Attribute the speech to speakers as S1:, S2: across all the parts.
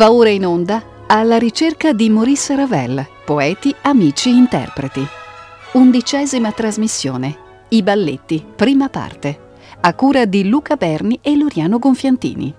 S1: Va ora in onda alla ricerca di Maurice Ravel, poeti, amici, interpreti. Undicesima trasmissione. I balletti, prima parte. A cura di Luca Berni e Loriano Gonfiantini.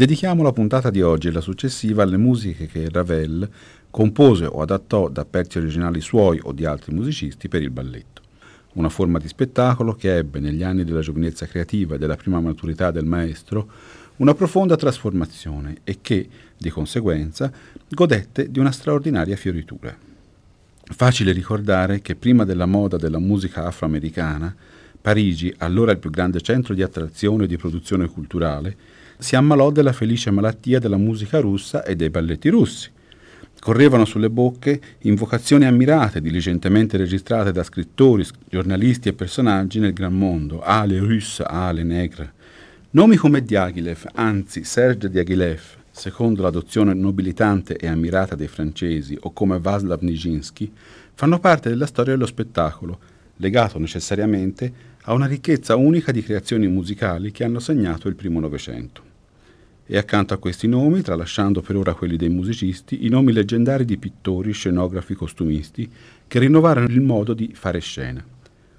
S2: Dedichiamo la puntata di oggi e la successiva alle musiche che Ravel compose o adattò da pezzi originali suoi o di altri musicisti per il balletto. Una forma di spettacolo che ebbe negli anni della giovinezza creativa e della prima maturità del maestro una profonda trasformazione e che, di conseguenza, godette di una straordinaria fioritura. Facile ricordare che prima della moda della musica afroamericana, Parigi, allora il più grande centro di attrazione e di produzione culturale, si ammalò della felice malattia della musica russa e dei balletti russi. Correvano sulle bocche invocazioni ammirate, diligentemente registrate da scrittori, giornalisti e personaggi nel gran mondo, Ale Russe, Ale Negre. Nomi come Diaghilev, anzi Serge Diaghilev, secondo l'adozione nobilitante e ammirata dei francesi, o come Václav Nijinsky, fanno parte della storia dello spettacolo, legato necessariamente a una ricchezza unica di creazioni musicali che hanno segnato il primo Novecento e accanto a questi nomi, tralasciando per ora quelli dei musicisti, i nomi leggendari di pittori, scenografi, costumisti, che rinnovarono il modo di fare scena,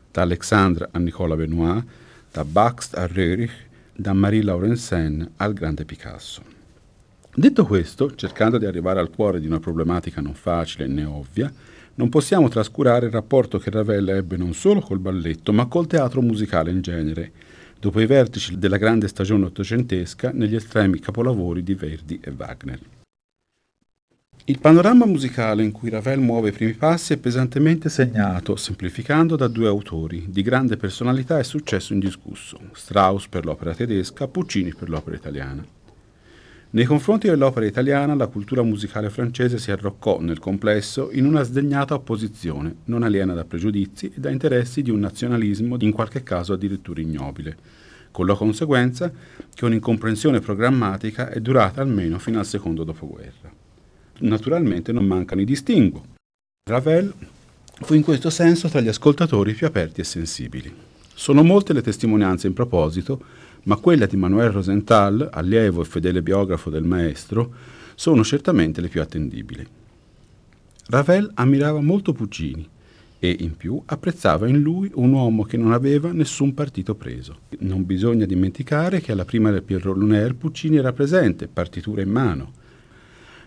S2: da Alexandre a Nicolas Benoit, da Baxt a Röhrig, da Marie Laurencin al grande Picasso. Detto questo, cercando di arrivare al cuore di una problematica non facile né ovvia, non possiamo trascurare il rapporto che Ravel ebbe non solo col balletto, ma col teatro musicale in genere, dopo i vertici della grande stagione ottocentesca negli estremi capolavori di Verdi e Wagner. Il panorama musicale in cui Ravel muove i primi passi è pesantemente segnato, semplificando, da due autori di grande personalità e successo indiscusso, Strauss per l'opera tedesca, Puccini per l'opera italiana. Nei confronti dell'opera italiana la cultura musicale francese si arroccò nel complesso in una sdegnata opposizione, non aliena da pregiudizi e da interessi di un nazionalismo in qualche caso addirittura ignobile, con la conseguenza che un'incomprensione programmatica è durata almeno fino al secondo dopoguerra. Naturalmente non mancano i distinguo. Ravel fu in questo senso tra gli ascoltatori più aperti e sensibili. Sono molte le testimonianze in proposito, ma quella di Manuel Rosenthal, allievo e fedele biografo del maestro, sono certamente le più attendibili. Ravel ammirava molto Puccini e, in più, apprezzava in lui un uomo che non aveva nessun partito preso. Non bisogna dimenticare che alla prima del Pierrot Lunaire Puccini era presente, partitura in mano.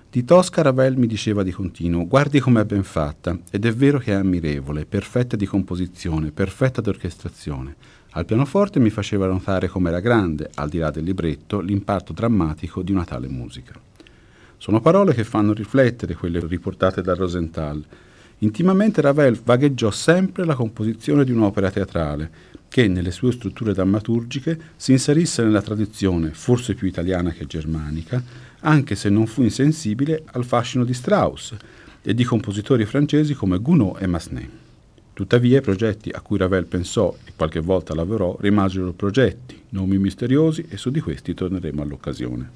S2: Di Tosca Ravel mi diceva di continuo, guardi com'è ben fatta, ed è vero che è ammirevole, perfetta di composizione, perfetta d'orchestrazione. Al pianoforte mi faceva notare com'era grande, al di là del libretto, l'impatto drammatico di una tale musica. Sono parole che fanno riflettere quelle riportate da Rosenthal. Intimamente Ravel vagheggiò sempre la composizione di un'opera teatrale, che nelle sue strutture drammaturgiche si inserisse nella tradizione, forse più italiana che germanica, anche se non fu insensibile al fascino di Strauss e di compositori francesi come Gounod e Massenet. Tuttavia i progetti a cui Ravel pensò e qualche volta lavorò rimasero progetti, nomi misteriosi e su di questi torneremo all'occasione.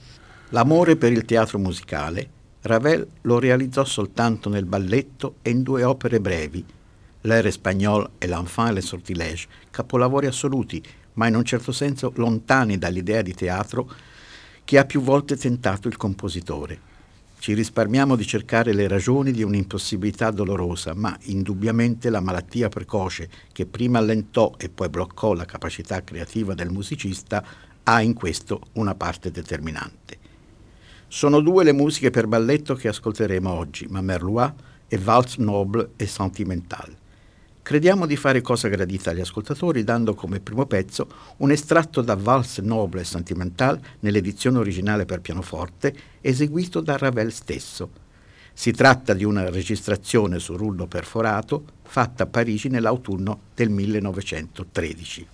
S3: L'amore per il teatro musicale Ravel lo realizzò soltanto nel balletto e in due opere brevi, L'Air Espagnol e L'Enfant et le Sortilèges, capolavori assoluti, ma in un certo senso lontani dall'idea di teatro che ha più volte tentato il compositore. Ci risparmiamo di cercare le ragioni di un'impossibilità dolorosa, ma indubbiamente la malattia precoce che prima allentò e poi bloccò la capacità creativa del musicista ha in questo una parte determinante. Sono due le musiche per balletto che ascolteremo oggi, Ma Merlois e Valse Noble e Sentimental. Crediamo di fare cosa gradita agli ascoltatori dando come primo pezzo un estratto da Valse Noble Sentimental nell'edizione originale per pianoforte eseguito da Ravel stesso. Si tratta di una registrazione su rullo perforato fatta a Parigi nell'autunno del 1913.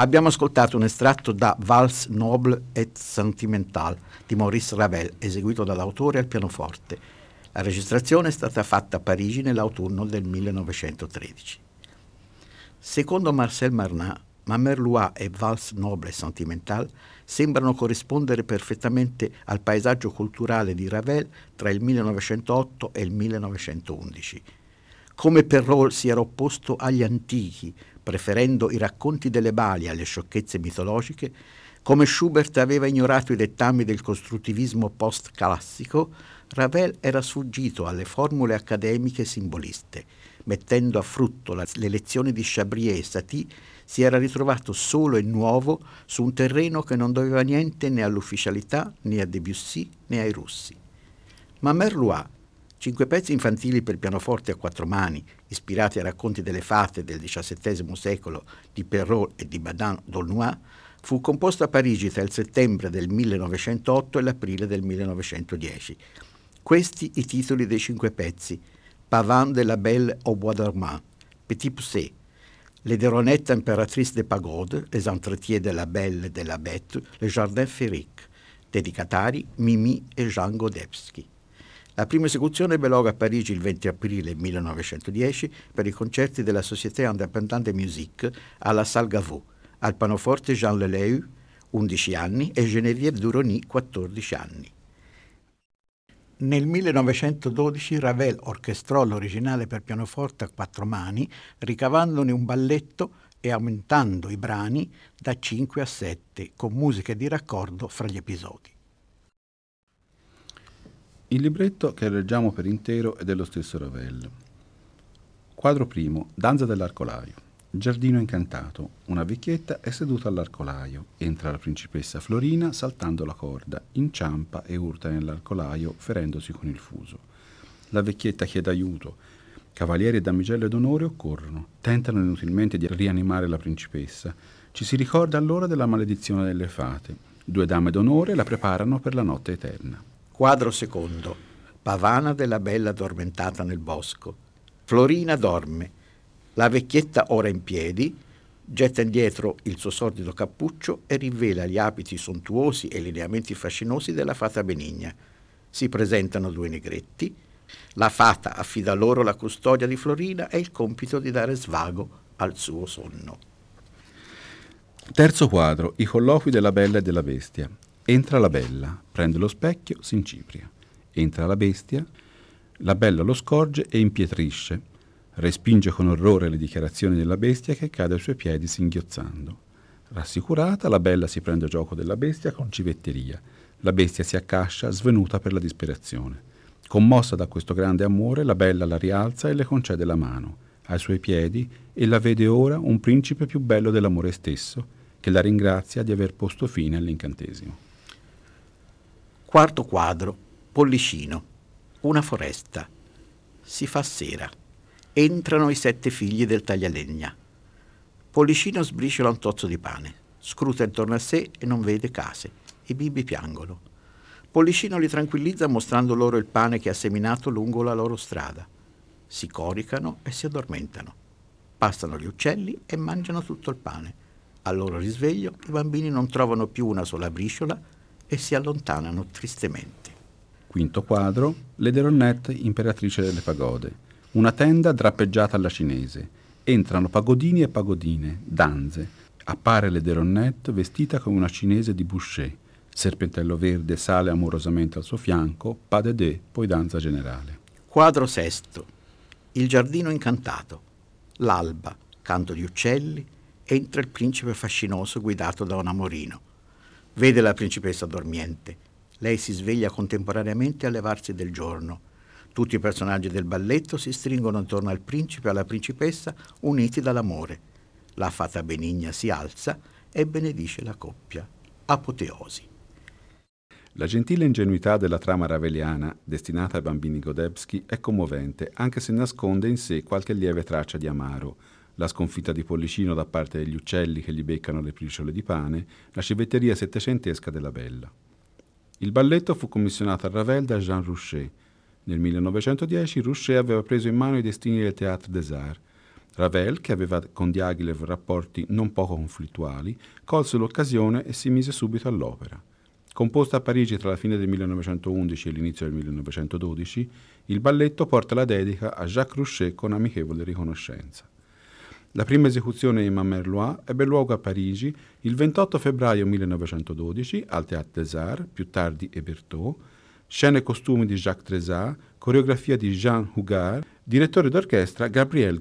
S3: Abbiamo ascoltato un estratto da Vals Noble et Sentimental di Maurice Ravel, eseguito dall'autore al pianoforte. La registrazione è stata fatta a Parigi nell'autunno del 1913. Secondo Marcel Marnat, Mamerlois e Vals Noble et Sentimental sembrano corrispondere perfettamente al paesaggio culturale di Ravel tra il 1908 e il 1911. Come Perrault si era opposto agli antichi, preferendo i racconti delle bali alle sciocchezze mitologiche, come Schubert aveva ignorato i dettami del costruttivismo post-classico, Ravel era sfuggito alle formule accademiche simboliste. Mettendo a frutto la, le lezioni di Chabrier e Satie, si era ritrovato solo e nuovo su un terreno che non doveva niente né all'ufficialità, né a Debussy, né ai russi. Ma Merlois, Cinque pezzi infantili per pianoforte a quattro mani, ispirati ai racconti delle fate del XVII secolo di Perrault e di Badin d'Aulnois, fu composto a Parigi tra il settembre del 1908 e l'aprile del 1910. Questi i titoli dei cinque pezzi: Pavin de la Belle au Bois dormant, Petit Poussé, Les Deronettes impératrices de Pagode, Les Entretiers de la Belle et de la Bête, Le Jardin Féerique, dedicatari Mimi e Jean Godebski. La prima esecuzione ebbe luogo a Parigi il 20 aprile 1910 per i concerti della Société Indépendante de Musique alla Salle Gaveau, al panoforte Jean Leleu, 11 anni, e Geneviève Duroni, 14 anni. Nel 1912 Ravel orchestrò l'originale per pianoforte a quattro mani, ricavandone un balletto e aumentando i brani da 5 a 7, con musiche di raccordo fra gli episodi.
S2: Il libretto che leggiamo per intero è dello stesso Ravel. Quadro primo, Danza dell'arcolaio. Giardino incantato. Una vecchietta è seduta all'arcolaio. Entra la principessa Florina saltando la corda, inciampa e urta nell'arcolaio, ferendosi con il fuso. La vecchietta chiede aiuto. Cavalieri e damigelle d'onore occorrono. Tentano inutilmente di rianimare la principessa. Ci si ricorda allora della maledizione delle fate. Due dame d'onore la preparano per la notte eterna.
S3: Quadro secondo. Pavana della bella addormentata nel bosco. Florina dorme. La vecchietta ora in piedi, getta indietro il suo sordido cappuccio e rivela gli abiti sontuosi e i lineamenti fascinosi della fata benigna. Si presentano due negretti. La fata affida loro la custodia di Florina e il compito di dare svago al suo sonno.
S2: Terzo quadro, i colloqui della bella e della bestia. Entra la bella, prende lo specchio, si incipria. Entra la bestia, la bella lo scorge e impietrisce. Respinge con orrore le dichiarazioni della bestia che cade ai suoi piedi singhiozzando. Rassicurata, la bella si prende gioco della bestia con civetteria. La bestia si accascia, svenuta per la disperazione. Commossa da questo grande amore, la bella la rialza e le concede la mano. Ai suoi piedi ella vede ora un principe più bello dell'amore stesso, che la ringrazia di aver posto fine all'incantesimo.
S3: Quarto quadro, Pollicino. Una foresta. Si fa sera. Entrano i sette figli del taglialegna. Pollicino sbriciola un tozzo di pane, scruta intorno a sé e non vede case. I bimbi piangono. Pollicino li tranquillizza mostrando loro il pane che ha seminato lungo la loro strada. Si coricano e si addormentano. Passano gli uccelli e mangiano tutto il pane. Al loro risveglio i bambini non trovano più una sola briciola e si allontanano tristemente.
S2: Quinto quadro, le Deronette, imperatrice delle pagode. Una tenda drappeggiata alla cinese. Entrano pagodini e pagodine, danze. Appare le Deronette vestita come una cinese di Boucher. Serpentello verde sale amorosamente al suo fianco, pas de deux, poi danza generale.
S3: Quadro sesto. Il giardino incantato. L'alba, canto di uccelli, entra il principe fascinoso guidato da un amorino. Vede la principessa dormiente. Lei si sveglia contemporaneamente a levarsi del giorno. Tutti i personaggi del balletto si stringono intorno al principe e alla principessa uniti dall'amore. La fata benigna si alza e benedice la coppia. Apoteosi.
S2: La gentile ingenuità della trama raveliana, destinata ai bambini Godebski, è commovente, anche se nasconde in sé qualche lieve traccia di amaro, la sconfitta di Pollicino da parte degli uccelli che gli beccano le briciole di pane, la civetteria settecentesca della Bella. Il balletto fu commissionato a Ravel da Jean Rouchet. Nel 1910 Rouchet aveva preso in mano i destini del Théâtre des Arts. Ravel, che aveva con Diaghilev rapporti non poco conflittuali, colse l'occasione e si mise subito all'opera. Composta a Parigi tra la fine del 1911 e l'inizio del 1912, il balletto porta la dedica a Jacques Rouchet con amichevole riconoscenza. La prima esecuzione in Mamerlois ebbe luogo a Parigi il 28 febbraio 1912 al Théâtre des Arts, più tardi Hébertot, scene e costumi di Jacques Trésat, coreografia di Jean Hugard, direttore d'orchestra Gabriel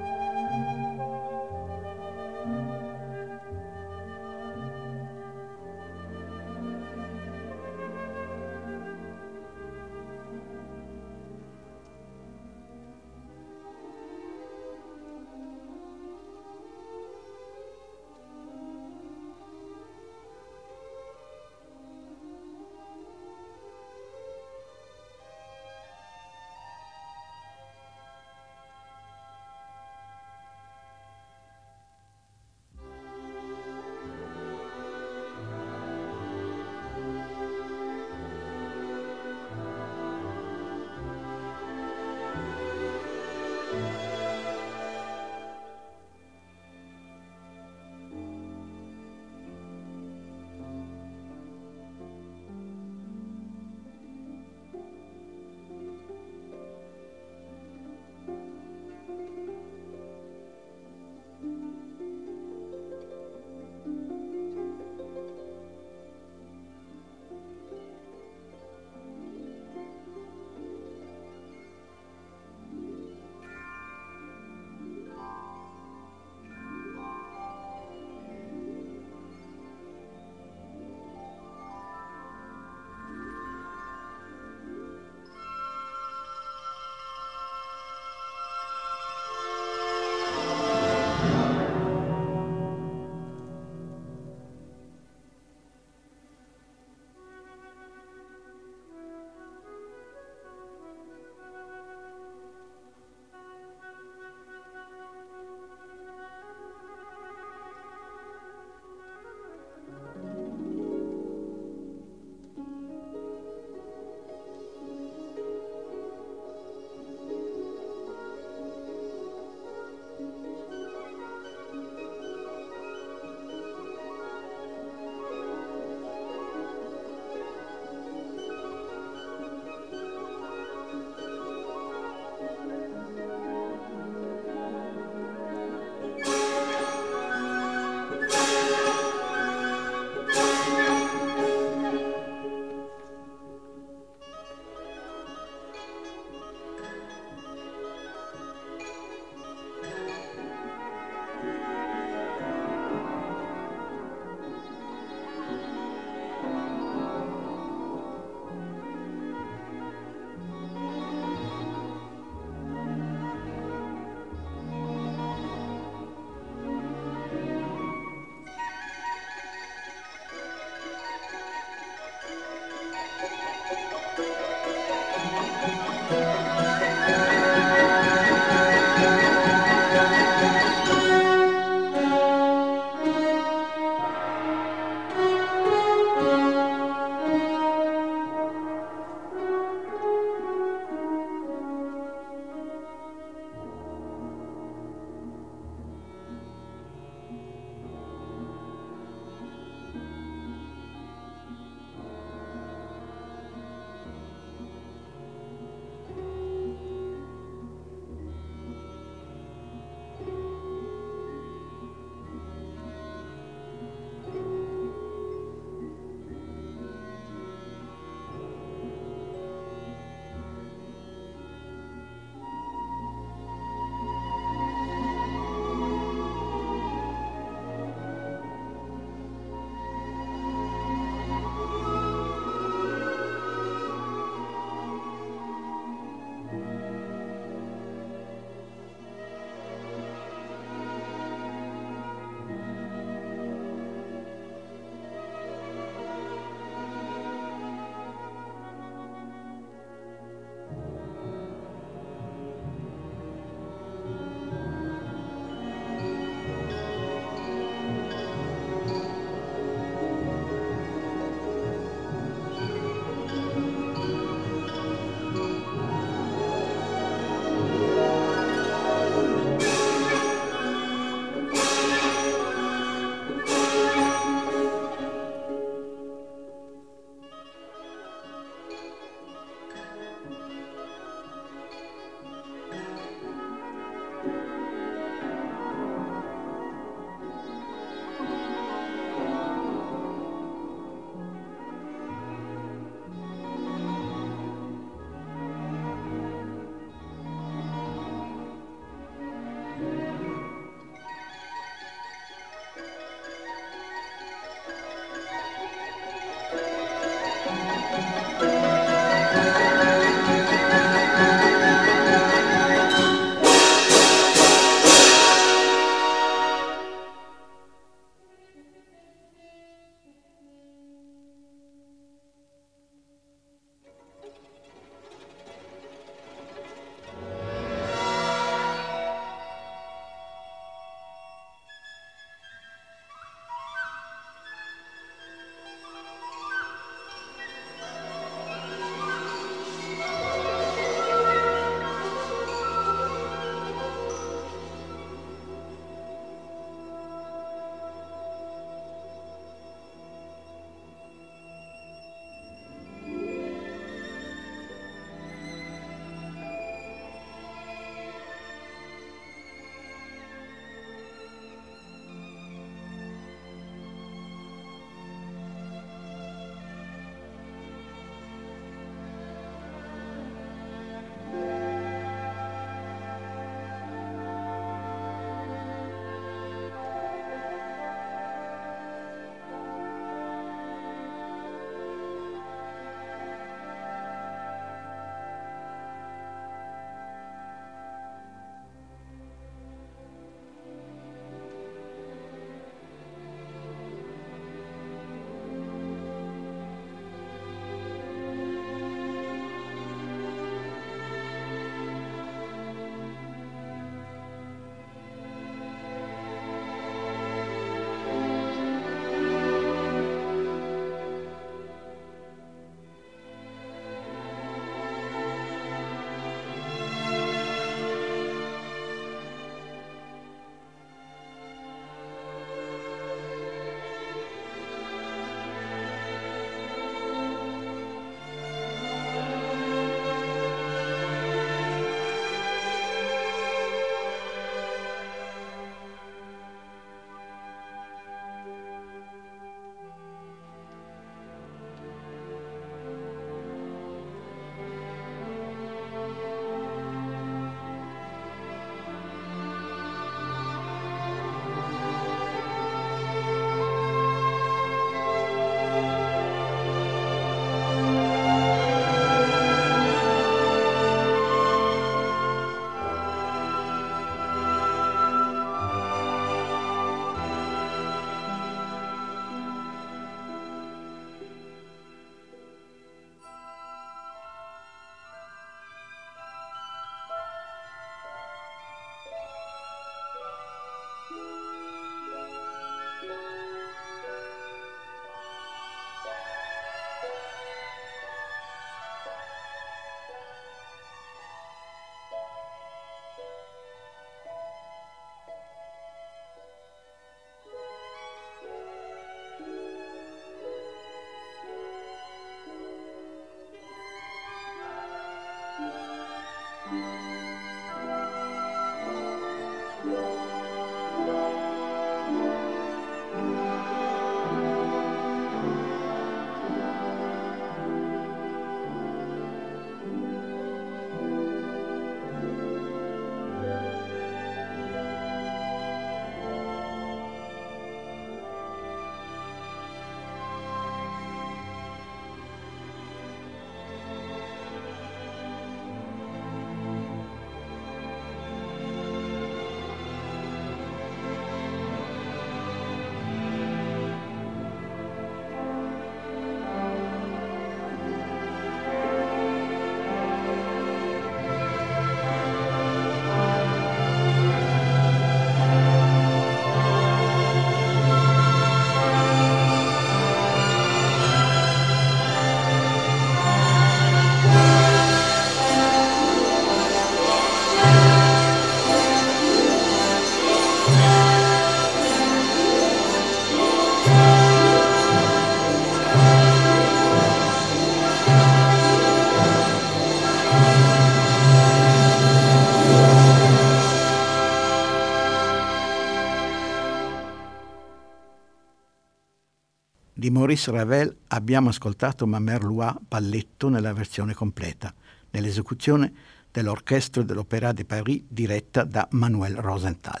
S3: Di Maurice Ravel abbiamo ascoltato Mamerlois Balletto nella versione completa, nell'esecuzione dell'Orchestra dell'Opéra de Paris diretta da Manuel Rosenthal.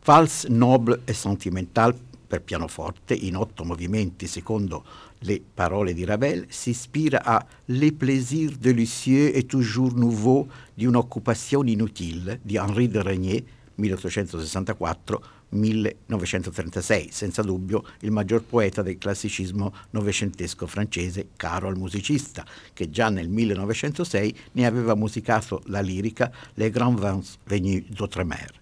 S3: False, noble e sentimental per pianoforte in otto movimenti secondo le parole di Ravel si ispira a Les plaisirs de Lucieux et toujours nouveau di un'occupazione inutile di Henri de Regnier 1864 1864-1936, senza dubbio il maggior poeta del classicismo novecentesco francese, caro al musicista, che già nel 1906 ne aveva musicato la lirica Les Grands Vents Venus d'Outremer.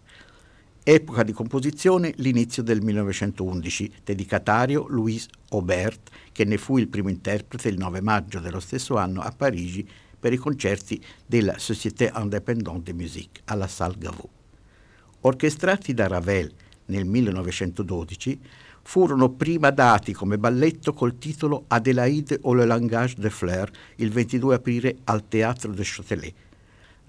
S3: Epoca di composizione l'inizio del 1911, dedicatario Louis Aubert, che ne fu il primo interprete il 9 maggio dello stesso anno a Parigi per i concerti della Société Indépendante de Musique alla Salle Gaveau. Orchestrati da Ravel nel 1912, furono prima dati come balletto col titolo Adélaïde ou le langage de fleurs il 22 aprile al Théâtre de Châtelet.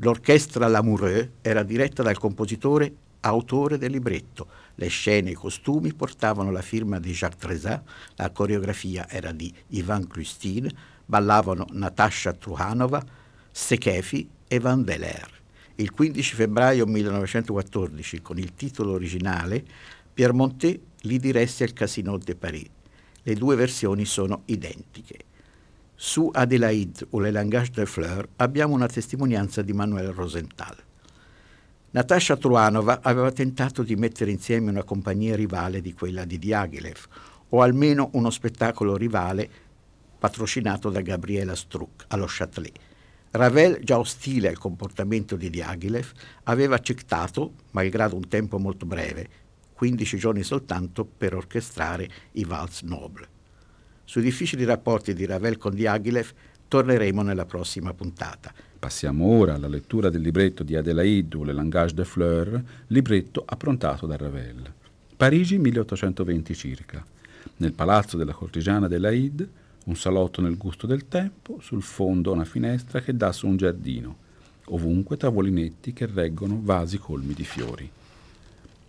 S3: L'orchestra Lamoureux era diretta dal compositore autore del libretto. Le scene e i costumi portavano la firma di Jacques Trésat, la coreografia era di Ivan Clustin, ballavano Natasha Truhanova, Sekefi e Van Veler. Il 15 febbraio 1914, con il titolo originale, Pierre Montet li diresse al Casino de Paris. Le due versioni sono identiche. Su Adélaïde o Le Langage de Fleur abbiamo una testimonianza di Manuel Rosenthal. Natasha Truanova aveva tentato di mettere insieme una compagnia rivale di quella di Diaghilev, o almeno uno spettacolo rivale patrocinato da Gabriela Struck allo Châtelet. Ravel, già ostile al comportamento di Diaghilev, aveva accettato, malgrado un tempo molto breve, 15 giorni soltanto, per orchestrare i Vals Noble. Sui difficili rapporti di Ravel con Diaghilev torneremo nella prossima puntata.
S2: Passiamo ora alla lettura del libretto di Adélaïde ou le langage de fleurs, libretto approntato da Ravel. Parigi 1820 circa. Nel palazzo della cortigiana Adélaïde, un salotto nel gusto del tempo, sul fondo una finestra che dà su un giardino, ovunque tavolinetti che reggono vasi colmi di fiori.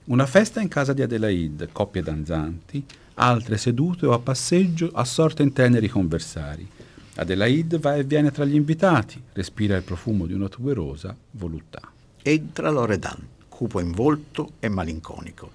S2: Una festa in casa di Adelaide, coppie danzanti, altre sedute o a passeggio assorte in teneri conversari, Adelaide va e viene tra gli invitati, respira il profumo di una tuberosa voluttà.
S3: Entra Loredan, cupo in volto e malinconico.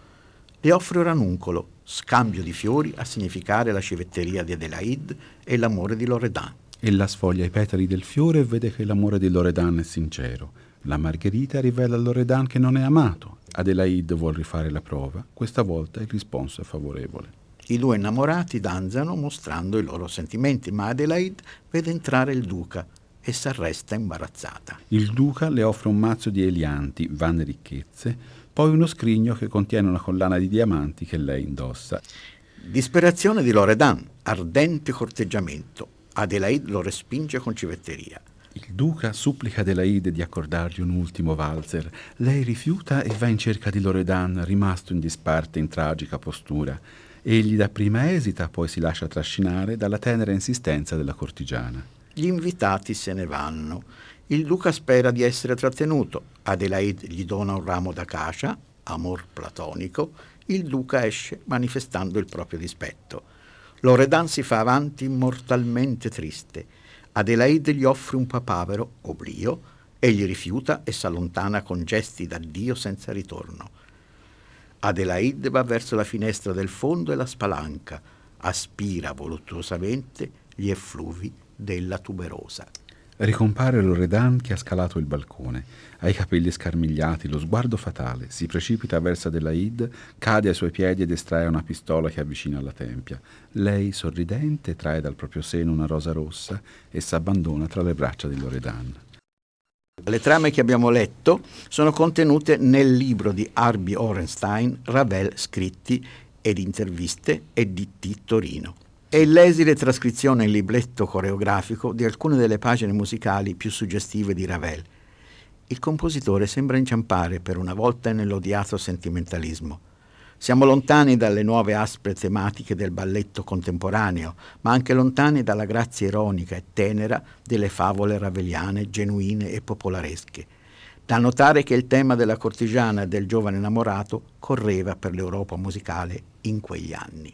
S3: Le offre un ranuncolo, scambio di fiori a significare la civetteria di Adelaide e l'amore di Loredan.
S2: Ella sfoglia i petali del fiore e vede che l'amore di Loredan è sincero. La Margherita rivela a Loredan che non è amato. Adelaide vuole rifare la prova. Questa volta il risponso è favorevole.
S3: I due innamorati danzano mostrando i loro sentimenti, ma Adelaide vede entrare il duca e s'arresta imbarazzata.
S2: Il duca le offre un mazzo di elianti, vane ricchezze, poi uno scrigno che contiene una collana di diamanti che lei indossa.
S3: Disperazione di Loredan, ardente corteggiamento. Adelaide lo respinge con civetteria.
S2: Il duca supplica Adelaide di accordargli un ultimo valzer. Lei rifiuta e va in cerca di Loredan, rimasto in disparte in tragica postura. Egli dapprima esita, poi si lascia trascinare dalla tenera insistenza della cortigiana.
S3: Gli invitati se ne vanno. Il duca spera di essere trattenuto. Adelaide gli dona un ramo d'acacia, amor platonico. Il duca esce manifestando il proprio dispetto. Loredan si fa avanti mortalmente triste. Adelaide gli offre un papavero, oblio, egli rifiuta e s'allontana con gesti d'addio senza ritorno. Adelaide va verso la finestra del fondo e la spalanca, aspira voluttuosamente gli effluvi della tuberosa.
S2: Ricompare Loredan che ha scalato il balcone, ha i capelli scarmigliati, lo sguardo fatale, si precipita verso Adelaide, cade ai suoi piedi ed estrae una pistola che avvicina alla tempia. Lei, sorridente, trae dal proprio seno una rosa rossa e s'abbandona tra le braccia di Loredan.
S3: Le trame che abbiamo letto sono contenute nel libro di Arby Orenstein, Ravel scritti ed interviste e di T. Torino. È l'esile trascrizione in libretto coreografico di alcune delle pagine musicali più suggestive di Ravel. Il compositore sembra inciampare per una volta nell'odiato sentimentalismo. Siamo lontani dalle nuove aspre tematiche del balletto contemporaneo, ma anche lontani dalla grazia ironica e tenera delle favole raveliane, genuine e popolaresche. Da notare che il tema della cortigiana e del giovane innamorato correva per l'Europa musicale in quegli anni.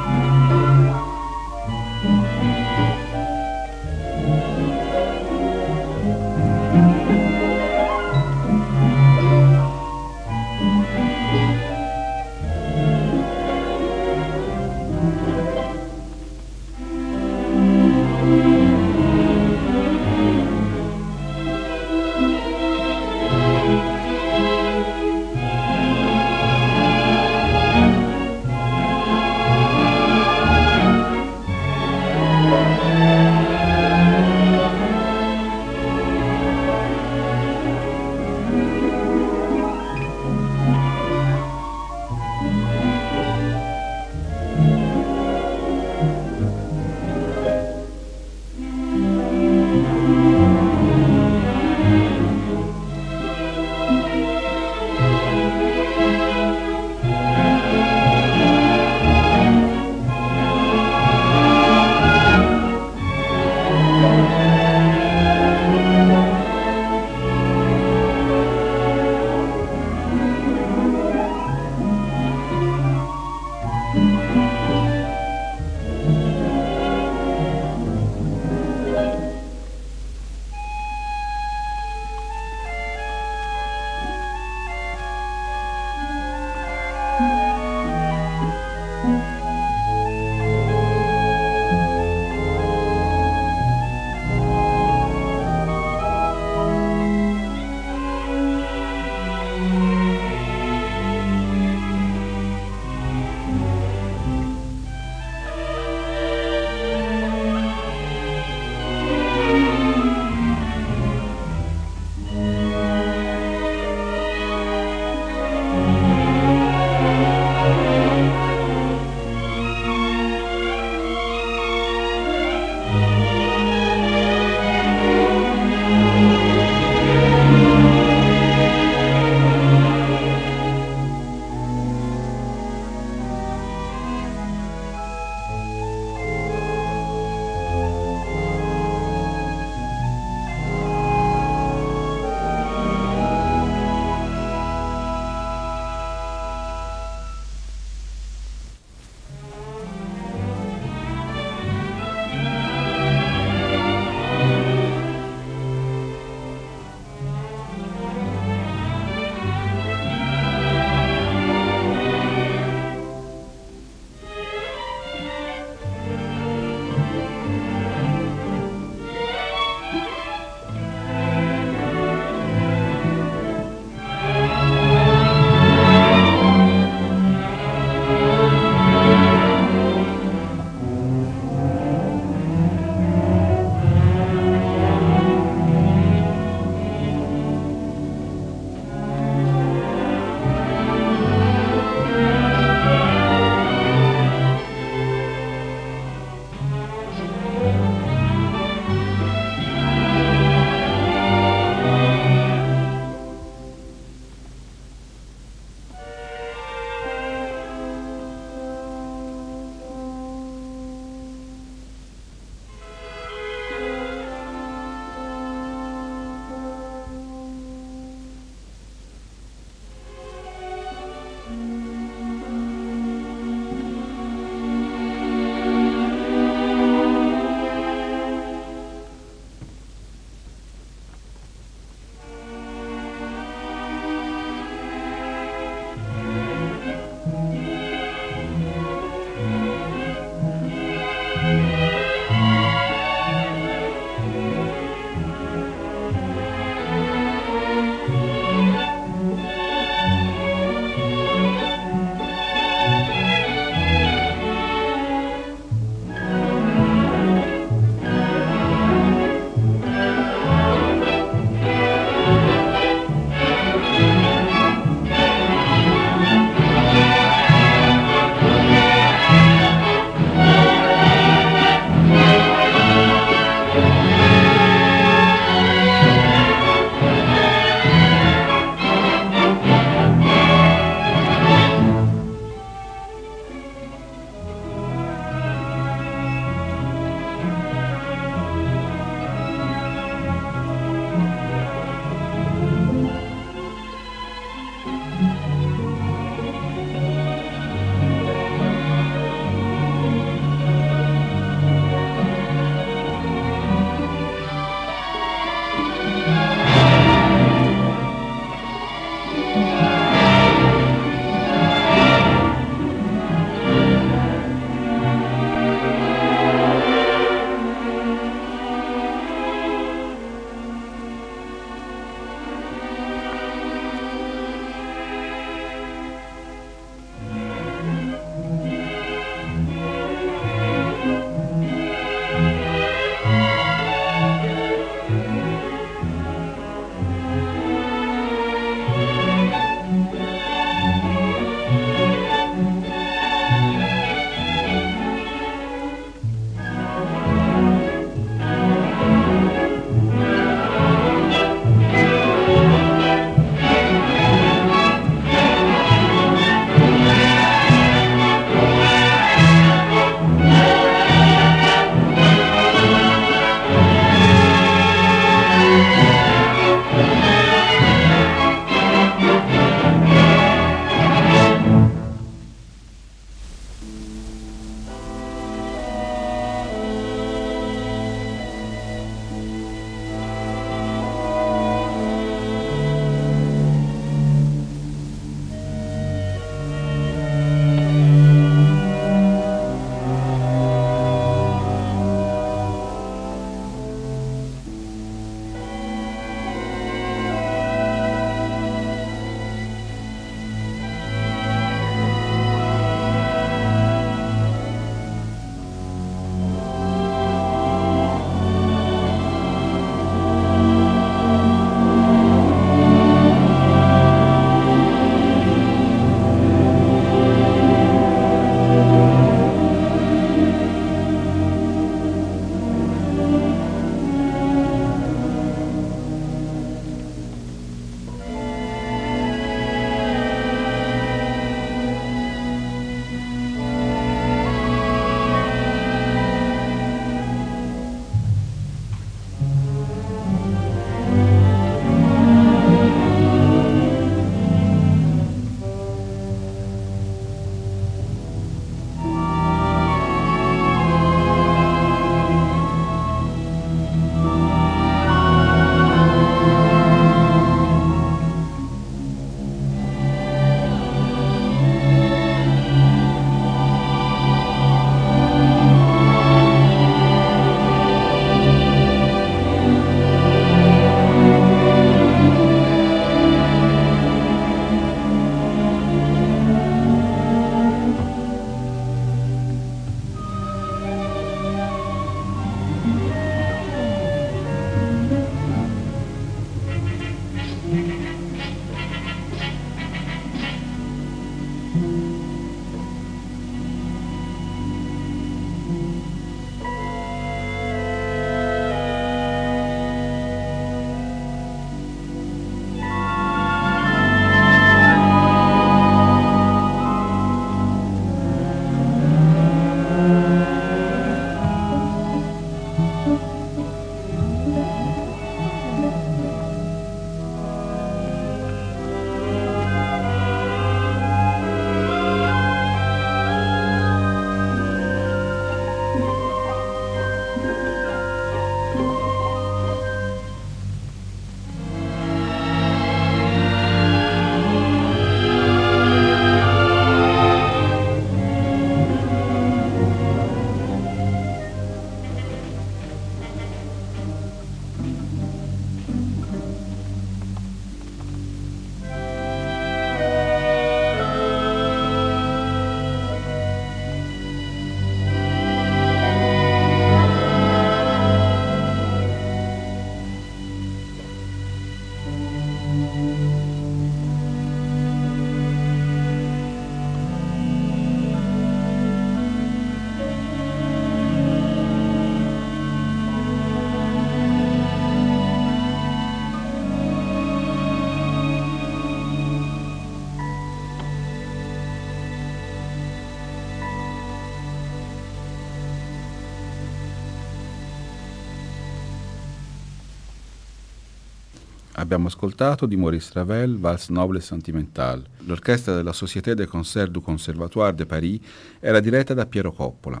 S2: Abbiamo ascoltato di Maurice Ravel Vals Noble et Sentimental. L'orchestra della Société des Concerts du Conservatoire de Paris era diretta da Piero Coppola.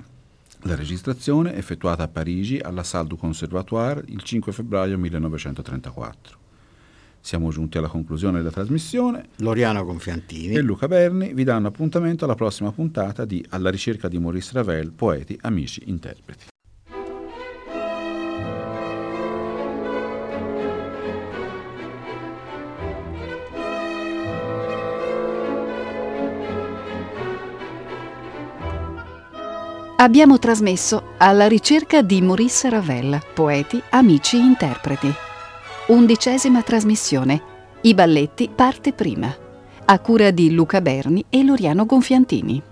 S2: La registrazione effettuata a Parigi alla Salle du Conservatoire il 5 febbraio 1934. Siamo giunti alla conclusione della trasmissione.
S3: Loriano Gonfiantini
S2: e Luca Berni vi danno appuntamento alla prossima puntata di Alla ricerca di Maurice Ravel, poeti, amici, interpreti.
S1: Abbiamo trasmesso Alla ricerca di Maurice Ravel, poeti, amici, interpreti. Undicesima trasmissione. I balletti parte prima. A cura di Luca Berni e Loriano Gonfiantini.